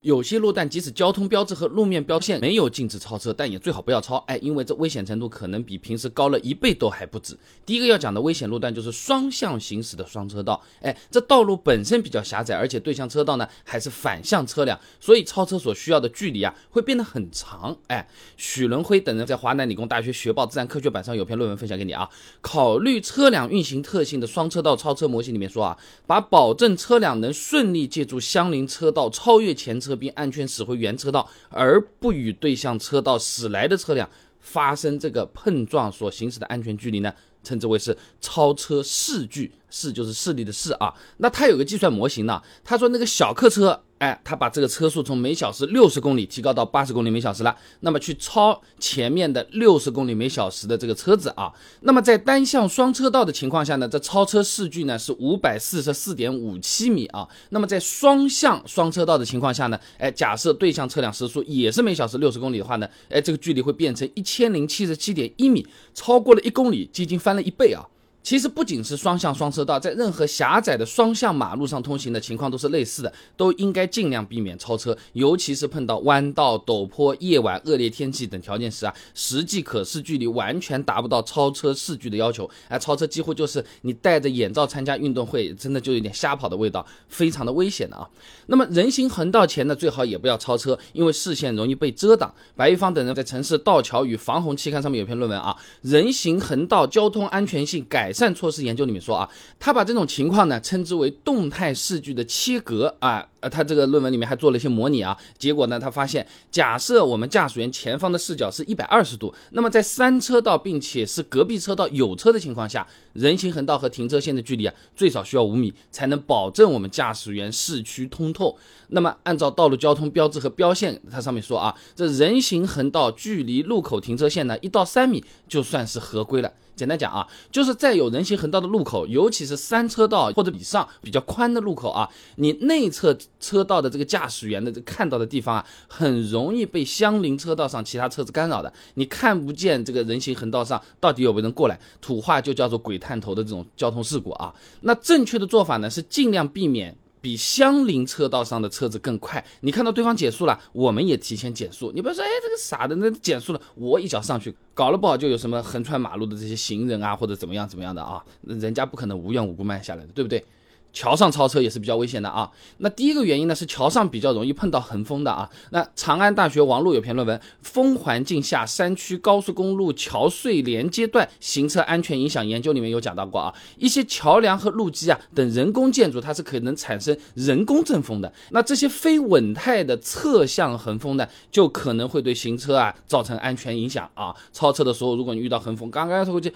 有些路段即使交通标志和路面标线没有禁止超车，但也最好不要超，哎，因为这危险程度可能比平时高了一倍都还不止。第一个要讲的危险路段就是双向行驶的双车道，哎，这道路本身比较狭窄，而且对向车道呢还是反向车辆，所以超车所需要的距离啊会变得很长。哎，许伦辉等人在华南理工大学学报自然科学版上有篇论文分享给你啊，考虑车辆运行特性的双车道超车模型里面说啊，把保证车辆能顺利借助相邻车道超越前车。车并安全驶回原车道，而不与对向车道驶来的车辆发生这个碰撞所行驶的安全距离呢，称之为是超车视距，视就是视力的视啊。那它有个计算模型呢，他说那个小客车。哎，他把这个车速从每小时六十公里提高到八十公里每小时了，那么去超前面的六十公里每小时的这个车子啊，那么在单向双车道的情况下呢，这超车视距呢是五百四十四点五七米啊，那么在双向双车道的情况下呢，哎，假设对向车辆时速也是每小时六十公里的话呢，哎，这个距离会变成一千零七十七点一米，超过了一公里，接近翻了一倍啊。其实不仅是双向双车道，在任何狭窄的双向马路上通行的情况都是类似的，都应该尽量避免超车，尤其是碰到弯道、陡坡、夜晚恶劣天气等条件时啊，实际可视距离完全达不到超车视距的要求，哎，超车几乎就是你戴着眼罩参加运动会，真的就有点瞎跑的味道，非常的危险的啊。那么人行横道前呢，最好也不要超车，因为视线容易被遮挡。白玉芳等人在《城市道桥与防洪期刊》上面有篇论文啊，人行横道交通安全性改。改善措施研究里面说啊，他把这种情况呢称之为动态视距的切割啊，呃，他这个论文里面还做了一些模拟啊，结果呢，他发现，假设我们驾驶员前方的视角是一百二十度，那么在三车道并且是隔壁车道有车的情况下，人行横道和停车线的距离啊，最少需要五米，才能保证我们驾驶员视区通透。那么按照道路交通标志和标线，它上面说啊，这人行横道距离路口停车线呢一到三米就算是合规了。简单讲啊，就是在有人行横道的路口，尤其是三车道或者以上比较宽的路口啊，你内侧车道的这个驾驶员的这看到的地方啊，很容易被相邻车道上其他车子干扰的，你看不见这个人行横道上到底有没有人过来，土话就叫做鬼探头的这种交通事故啊。那正确的做法呢，是尽量避免。比相邻车道上的车子更快，你看到对方减速了，我们也提前减速。你不要说，哎，这个傻的，那减速了，我一脚上去，搞了不好就有什么横穿马路的这些行人啊，或者怎么样怎么样的啊，人家不可能无缘无故慢下来的，对不对？桥上超车也是比较危险的啊。那第一个原因呢是桥上比较容易碰到横风的啊。那长安大学王璐有篇论文《风环境下山区高速公路桥隧连接段行车安全影响研究》里面有讲到过啊，一些桥梁和路基啊等人工建筑它是可能产生人工阵风的。那这些非稳态的侧向横风呢，就可能会对行车啊造成安全影响啊。超车的时候，如果你遇到横风，刚刚过去。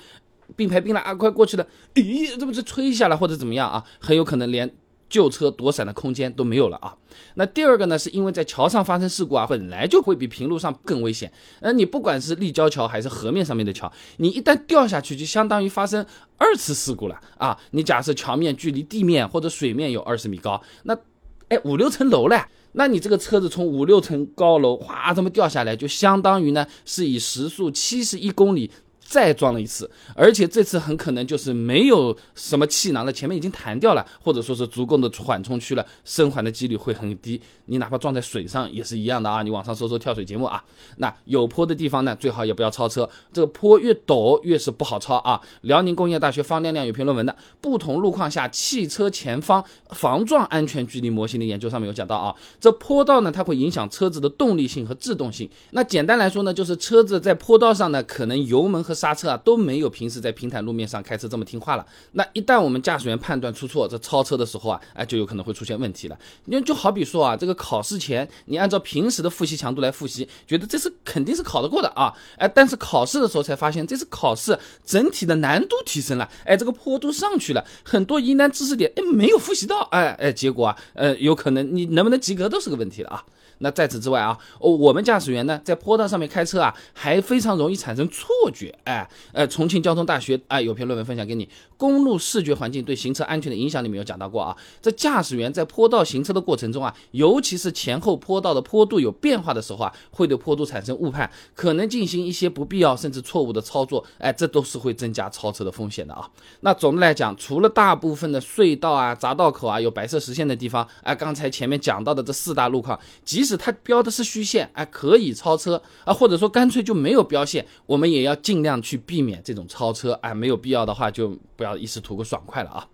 并排并了啊，快过去了！咦，这不是吹下来或者怎么样啊？很有可能连旧车躲闪的空间都没有了啊。那第二个呢，是因为在桥上发生事故啊，本来就会比平路上更危险。呃，你不管是立交桥还是河面上面的桥，你一旦掉下去，就相当于发生二次事故了啊。你假设桥面距离地面或者水面有二十米高，那哎五六层楼了，那你这个车子从五六层高楼哗这么掉下来，就相当于呢是以时速七十一公里。再撞了一次，而且这次很可能就是没有什么气囊了，前面已经弹掉了，或者说是足够的缓冲区了，生还的几率会很低。你哪怕撞在水上也是一样的啊！你网上搜搜跳水节目啊。那有坡的地方呢，最好也不要超车，这个坡越陡越是不好超啊。辽宁工业大学方亮亮有篇论文的《不同路况下汽车前方防撞安全距离模型的研究》上面有讲到啊，这坡道呢，它会影响车子的动力性和制动性。那简单来说呢，就是车子在坡道上呢，可能油门和刹车啊都没有平时在平坦路面上开车这么听话了。那一旦我们驾驶员判断出错，这超车的时候啊，哎，就有可能会出现问题了。因为就好比说啊，这个考试前你按照平时的复习强度来复习，觉得这次肯定是考得过的啊，哎，但是考试的时候才发现，这次考试整体的难度提升了，哎，这个坡度上去了，很多疑难知识点哎没有复习到，哎哎，结果啊，呃，有可能你能不能及格都是个问题了啊。那在此之外啊，哦，我们驾驶员呢，在坡道上面开车啊，还非常容易产生错觉。哎，呃，重庆交通大学啊有篇论文分享给你，公路视觉环境对行车安全的影响里面有讲到过啊，这驾驶员在坡道行车的过程中啊，尤其是前后坡道的坡度有变化的时候啊，会对坡度产生误判，可能进行一些不必要甚至错误的操作，哎，这都是会增加超车的风险的啊。那总的来讲，除了大部分的隧道啊、匝道口啊有白色实线的地方，哎，刚才前面讲到的这四大路况，即即使它标的是虚线，哎，可以超车啊，或者说干脆就没有标线，我们也要尽量去避免这种超车，哎，没有必要的话就不要一时图个爽快了啊。